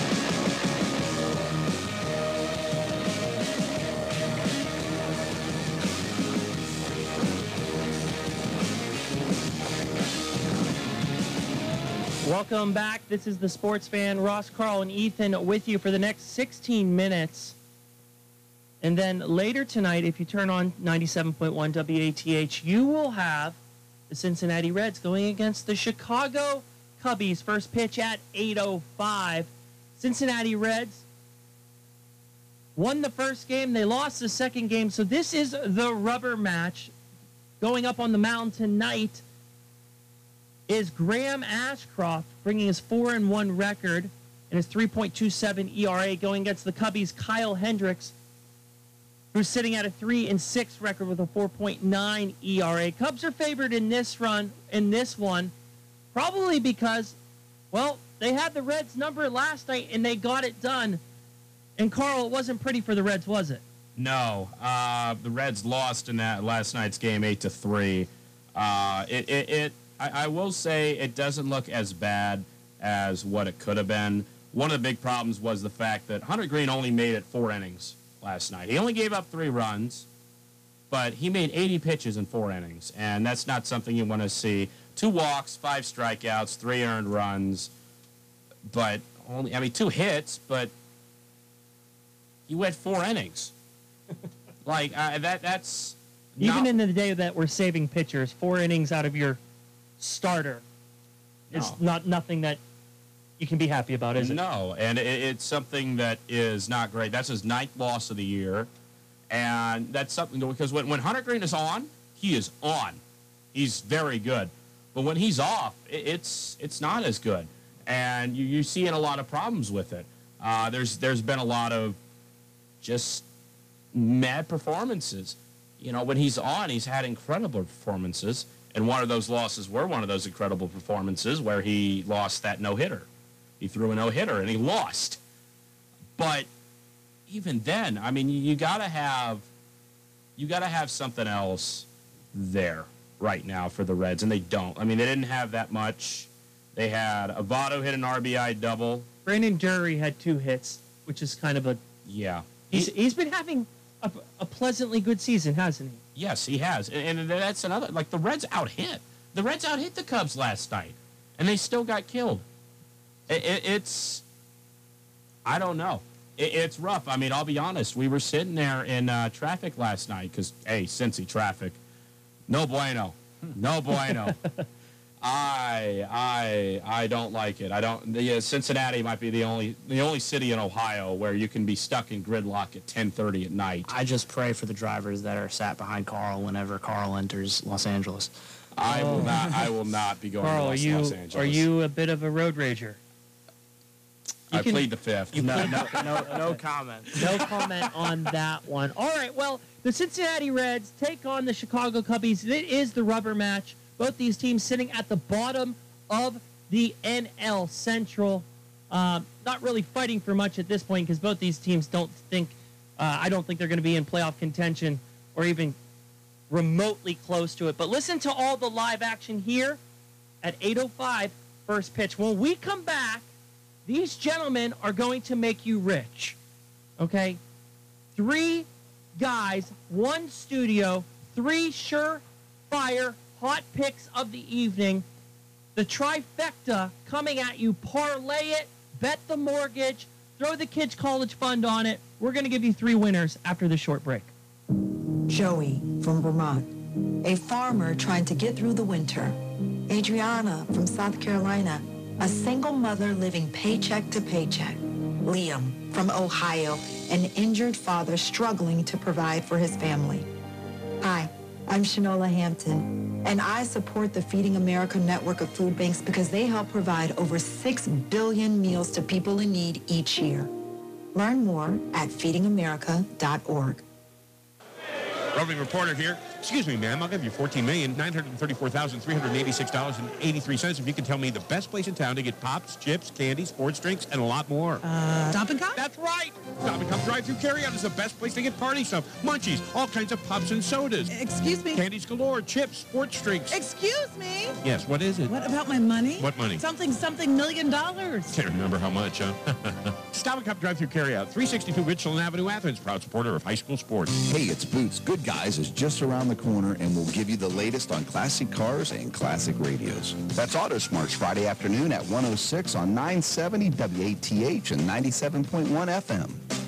Welcome back. This is the Sports Fan. Ross, Carl, and Ethan with you for the next 16 minutes. And then later tonight, if you turn on 97.1 WATH, you will have the Cincinnati Reds going against the Chicago Cubbies. First pitch at 8.05. Cincinnati Reds won the first game. They lost the second game. So this is the rubber match going up on the mound tonight is Graham Ashcraft bringing his 4 and 1 record and his 3.27 ERA going against the Cubbies Kyle Hendricks who's sitting at a 3 and 6 record with a 4.9 ERA. Cubs are favored in this run in this one probably because well, they had the Reds number last night and they got it done. And Carl, it wasn't pretty for the Reds, was it? No, uh, the Reds lost in that last night's game, eight to three. Uh, it, it, it I, I will say, it doesn't look as bad as what it could have been. One of the big problems was the fact that Hunter Greene only made it four innings last night. He only gave up three runs, but he made 80 pitches in four innings, and that's not something you want to see. Two walks, five strikeouts, three earned runs, but only I mean two hits, but he went four innings. like uh, that that's Even not- in the day that we're saving pitchers, four innings out of your starter is No. not nothing that you can be happy about, is it? No, and it, it's something that is not great. That's his ninth loss of the year, and that's something because when, when Hunter Greene is on, he is on. He's very good, but when he's off, it, it's it's not as good, and you, you're seeing a lot of problems with it. Uh, there's there's been a lot of just mad performances. You know, when he's on, he's had incredible performances, and one of those losses were one of those incredible performances where he lost that no hitter. He threw a no hitter and he lost. But even then, I mean, you, you got to have you got to have something else there right now for the Reds, and they don't. I mean, they didn't have that much. They had Avado hit an RBI double. Brandon Drury had two hits, which is kind of a Yeah. he's he's been having a, a pleasantly good season, hasn't he? Yes, he has, and, and that's another. Like the Reds out hit. The Reds out hit the Cubs last night, and they still got killed. It, it, it's, I don't know. It, it's rough. I mean, I'll be honest. We were sitting there in uh, traffic last night because hey, Cincy traffic, no bueno, no bueno. I I I don't like it. I don't. The, uh, Cincinnati might be the only the only city in Ohio where you can be stuck in gridlock at 10:30 at night. I just pray for the drivers that are sat behind Carl whenever Carl enters Los Angeles. I will not. I will not be going Carl, to Los, you Los Angeles. are you a bit of a road rager? I can- plead the fifth. No, no, no, no comment. No comment on that one. All right, well, the Cincinnati Reds take on the Chicago Cubbies. It is the rubber match. Both these teams sitting at the bottom of the NL Central. Um, not really fighting for much at this point because both these teams don't think, uh, I don't think they're going to be in playoff contention or even remotely close to it. But listen to all the live action here at 8.05, first pitch. When we come back, these gentlemen are going to make you rich. Okay? Three guys, one studio, three surefire hot picks of the evening. The trifecta coming at you. Parlay it, bet the mortgage, throw the kids' college fund on it. We're going to give you three winners after the short break. Joey from Vermont, a farmer trying to get through the winter. Adriana from South Carolina, a single mother living paycheck to paycheck. Liam from Ohio, an injured father struggling to provide for his family. Hi, I'm Shanola Hampton, and I support the Feeding America network of food banks because they help provide over 6 billion meals to people in need each year. Learn more at feedingamerica.org. Roving reporter here. Excuse me, ma'am. I'll give you fourteen million nine hundred thirty-four thousand three hundred eighty-six dollars and eighty-three cents if you can tell me the best place in town to get pops, chips, candy, sports drinks, and a lot more. Uh, Stop and Cup? That's right. Stop and Cup drive-through carryout is the best place to get party stuff, munchies, all kinds of pops and sodas, Excuse me? candies galore, chips, sports drinks. Excuse me? yes. What is it? What about my money? What money? Something, something million dollars. Can't remember how much, huh? Stop and Cup drive-through carryout, 362 Richland Avenue, Athens. Proud supporter of high school sports. Hey, it's Boots. Good Guys is just around the corner and we'll give you the latest on classic cars and classic radios. That's Auto Smarts Friday afternoon at 106 on 970 WATH and 97.1 FM.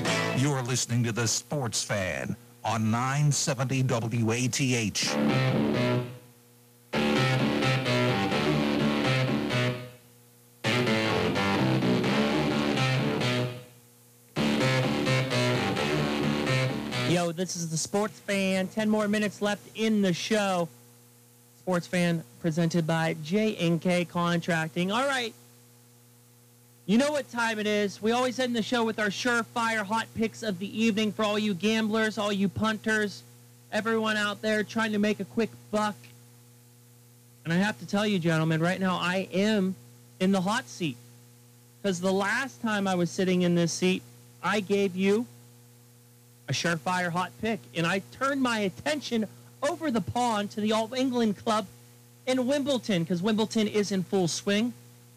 You're listening to The Sports Fan on 970 WATH. Yo, this is the Sports Fan. 10 more minutes left in the show. Sports Fan presented by J&K Contracting. All right. You know what time it is. We always end the show with our surefire hot picks of the evening for all you gamblers, all you punters, everyone out there trying to make a quick buck. And I have to tell you, gentlemen, right now I am in the hot seat. Because the last time I was sitting in this seat, I gave you a surefire hot pick. And I turned my attention over the pond to the All England Club in Wimbledon because Wimbledon is in full swing.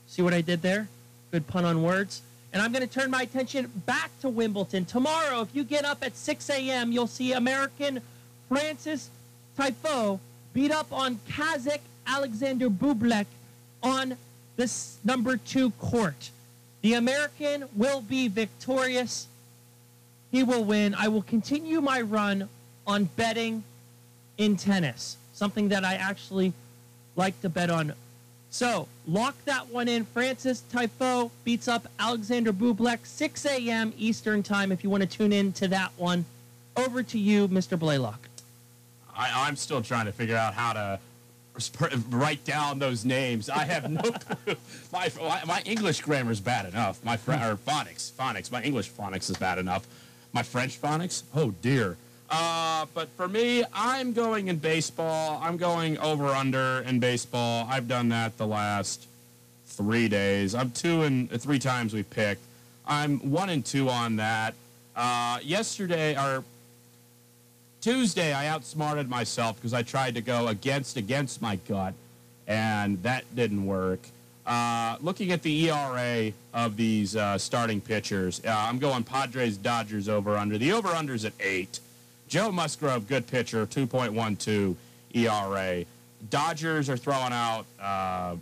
See what I did there? Good pun on words. And I'm going to turn my attention back to Wimbledon. Tomorrow, if you get up at 6 a.m., you'll see American Frances Tiafoe beat up on Kazakh Alexander Bublik on this number two court. The American will be victorious. He will win. I will continue my run on betting in tennis, something that I actually like to bet on. So lock that one in. Frances Tiafoe beats up Alexander Bublik, 6 a.m. Eastern time if you want to tune in to that one. over to you, Mr. Blaylock. I, I'm still trying to figure out how to write down those names. I have no clue. My, my English grammar is bad enough. My fr- or phonics, phonics. My English phonics is bad enough. My French phonics, oh dear. Uh, but for me, I'm going in baseball. I'm going over under in baseball. I've done that the last three days. I'm two and uh, three times we picked. I'm one and two on that. Uh, yesterday or Tuesday, I outsmarted myself because I tried to go against against my gut, and that didn't work. Uh, looking at the ERA of these uh, starting pitchers, uh, I'm going Padres Dodgers over under. The over under is at eight. Joe Musgrove, good pitcher, 2.12 ERA. Dodgers are throwing out. Uh,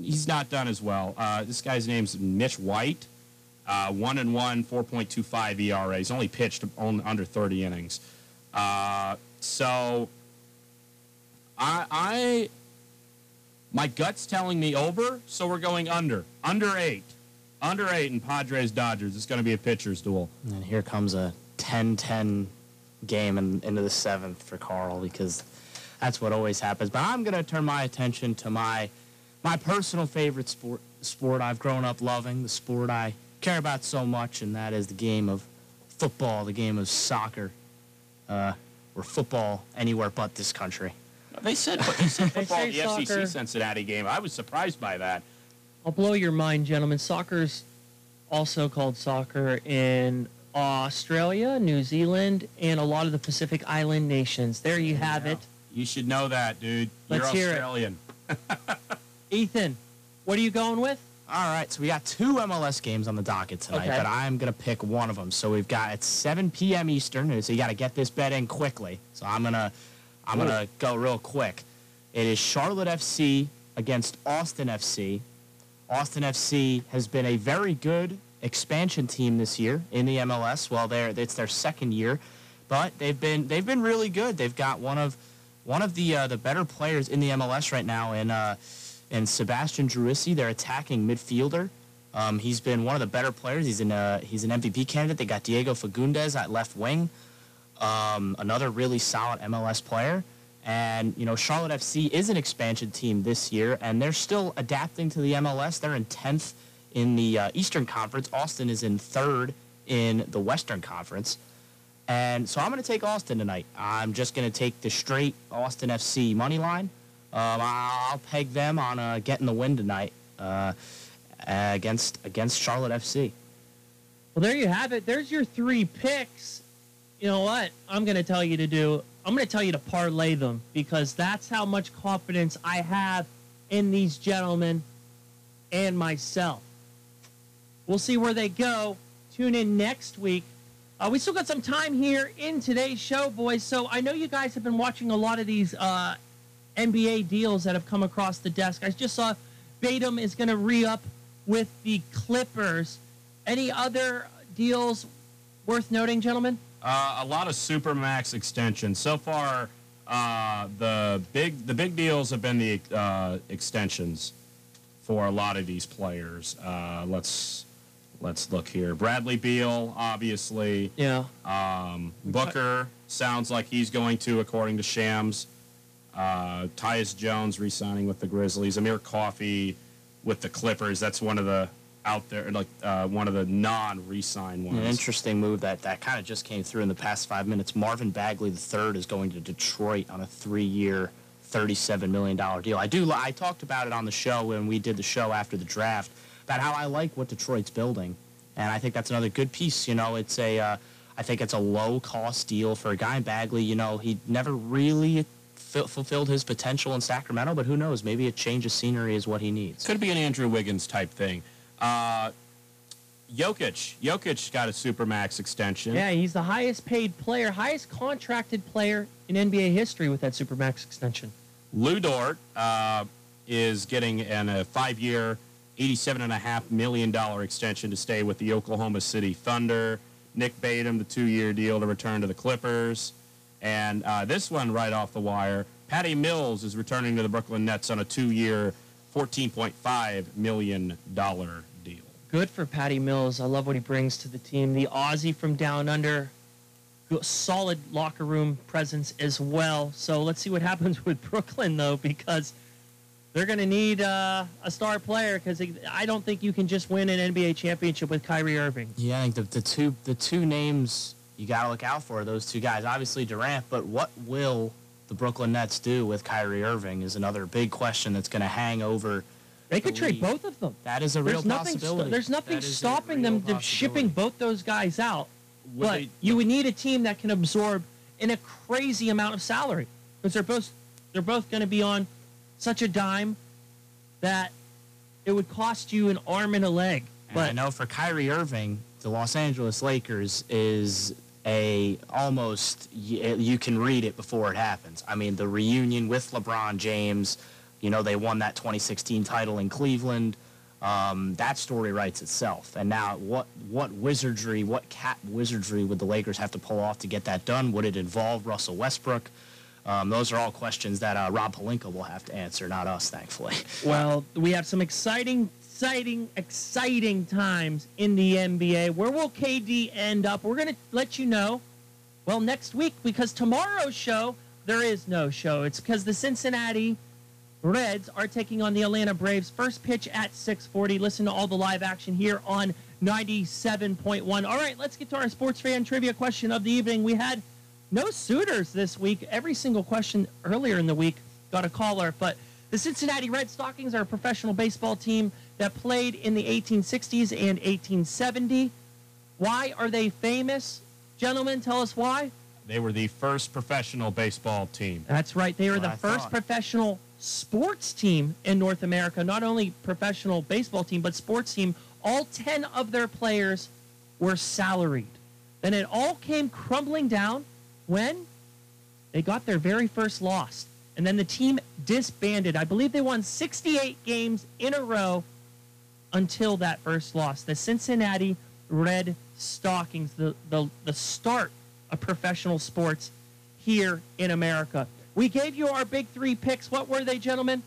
he's not done as well. Uh, this guy's name's Mitch White. Uh, one and one, 4.25 ERA. He's only pitched on, under 30 innings. Uh, so I, I, my gut's telling me over, so we're going under. Under eight. Under eight in Padres Dodgers. It's going to be a pitcher's duel. And here comes a 10-10 game in, into the seventh for Carl because that's what always happens. But I'm going to turn my attention to my my personal favorite sport sport I've grown up loving, the sport I care about so much, and that is the game of football, the game of soccer, uh, or football anywhere but this country. They said, they said football say at the FCC soccer. Cincinnati game. I was surprised by that. I'll blow your mind, gentlemen. Soccer's also called soccer in Australia, New Zealand, and a lot of the Pacific Island nations. There you have it. You should know that, dude. Let's You're hear it. Australian. Ethan, what are you going with? All right, so we got two MLS games on the docket tonight, Okay. but I'm gonna pick one of them. So we've got it's 7 p.m. Eastern, so you got to get this bet in quickly. So I'm gonna, I'm gonna go real quick. It is Charlotte FC against Austin FC. Austin FC has been a very good expansion team this year in the MLS. Well, they're it's their second year, but they've been they've been really good. They've got one of one of the uh, the better players in the MLS right now, in uh, in Sebastian Driussi, their attacking midfielder. Um, he's been one of the better players. He's an uh, he's an MVP candidate. They got Diego Fagundes at left wing, um, another really solid MLS player. And you know, Charlotte FC is an expansion team this year, and they're still adapting to the MLS. They're in tenth in the uh, Eastern Conference. Austin is in third in the Western Conference. And so I'm going to take Austin tonight. I'm just going to take the straight Austin FC money line. Um, I'll peg them on uh, getting the win tonight uh, against against Charlotte FC. Well, there you have it. There's your three picks. You know what? I'm going to tell you to do. I'm going to tell you to parlay them because that's how much confidence I have in these gentlemen and myself. We'll see where they go. Tune in next week. Uh, we still got some time here in today's show, boys. So I know you guys have been watching a lot of these uh, NBA deals that have come across the desk. I just saw Batum is going to re up with the Clippers. Any other deals worth noting, gentlemen? Uh, a lot of supermax extensions so far. Uh, the big the big deals have been the uh, extensions for a lot of these players. Uh, let's let's look here. Bradley Beal, obviously. Yeah. Um, Booker sounds like he's going to, according to Shams. Uh, Tyus Jones re-signing with the Grizzlies. Amir Coffey with the Clippers. That's one of the out there, like uh, one of the non-re-sign ones. An interesting move that, that kind of just came through in the past five minutes. Marvin Bagley the third is going to Detroit on a three-year, $37 million deal. I do. I talked about it on the show when we did the show after the draft about how I like what Detroit's building, and I think that's another good piece. You know, it's a. Uh, I think it's a low-cost deal for a guy in Bagley. You know, he never really fu- fulfilled his potential in Sacramento, but who knows? Maybe a change of scenery is what he needs. Could be an Andrew Wiggins type thing. Uh, Jokic. Jokic got a supermax extension. Yeah, he's the highest paid player, highest contracted player in NBA history with that Supermax extension. Lu Dort uh, is getting an, a five-year, $87.5 million extension to stay with the Oklahoma City Thunder. Nick Batum, the two-year deal to return to the Clippers. And uh, this one right off the wire, Patty Mills is returning to the Brooklyn Nets on a two-year, $14.5 million deal. Good for Patty Mills. I love what he brings to the team. The Aussie from down under. solid locker room presence as well. So let's see what happens with Brooklyn though, because they're going to need uh, a star player because I don't think you can just win an NBA championship with Kyrie Irving. Yeah, I think the, the two the two names you got to look out for are those two guys. Obviously Durant, but what will the Brooklyn Nets do with Kyrie Irving is another big question that's going to hang over. They could the trade both of them. That is a real nothing, possibility. there's nothing That stopping them from shipping both those guys out. Would but they- you would need a team that can absorb in a crazy amount of salary because they're both they're both going to be on such a dime that it would cost you an arm and a leg. And I know for Kyrie Irving, the Los Angeles Lakers is a almost you can read it before it happens. I mean, the reunion with LeBron James, you know, they won that 2016 title in Cleveland. Um, that story writes itself. And now, what what wizardry, what cat wizardry would the Lakers have to pull off to get that done? Would it involve Russell Westbrook? Um, those are all questions that uh, Rob Pelinka will have to answer, not us, thankfully. Well, we have some exciting, exciting, exciting times in the NBA. Where will KD end up? We're going to let you know, well, next week, because tomorrow's show, there is no show. It's because the Cincinnati Reds are taking on the Atlanta Braves. First pitch at 640. Listen to all the live action here on 97.1. All right, let's get to our sports fan trivia question of the evening. We had no suitors this week. Every single question earlier in the week got a caller, but the Cincinnati Red Stockings are a professional baseball team that played in the 1860s and 1870. Why are they famous? Gentlemen, tell us why. They were the first professional baseball team. That's right. They were the I first thought. professional sports team in North America. Not only professional baseball team, but sports team. All 10 of their players were salaried. Then it all came crumbling down when they got their very first loss. And then the team disbanded. I believe they won 68 games in a row until that first loss. The Cincinnati Red Stockings, the, the, the start of professional sports here in America. We gave you our big three picks. What were they, gentlemen?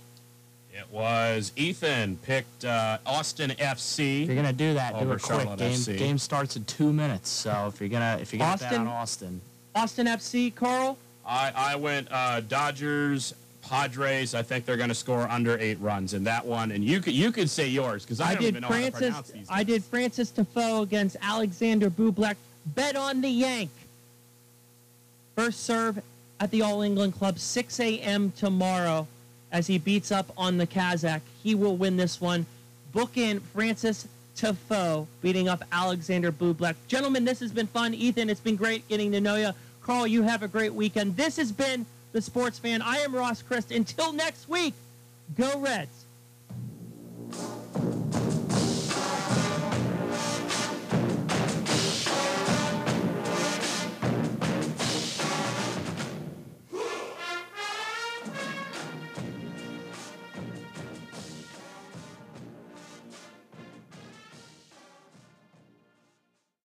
It was Ethan picked uh, Austin FC. If you're gonna do that, do it quick. Game, game starts in two minutes. So if you're gonna if you're gonna Austin? on Austin, Austin FC, Carl? I, I went uh, Dodgers, Padres. I think they're going to score under eight runs in that one. And you could you could say yours because I, don't did even know how to Frances. pronounce these. I did Frances Tiafoe against Alexander Bublik. Bet on the Yank. First serve at the All England Club, 6 a.m. tomorrow, as he beats up on the Kazakh. He will win this one. Book in Frances Tiafoe beating up Alexander Bublik. Gentlemen, this has been fun. Ethan, it's been great getting to know you call. You have a great weekend. This has been The Sports Fan. I am Ross Christ. Until next week, go Reds.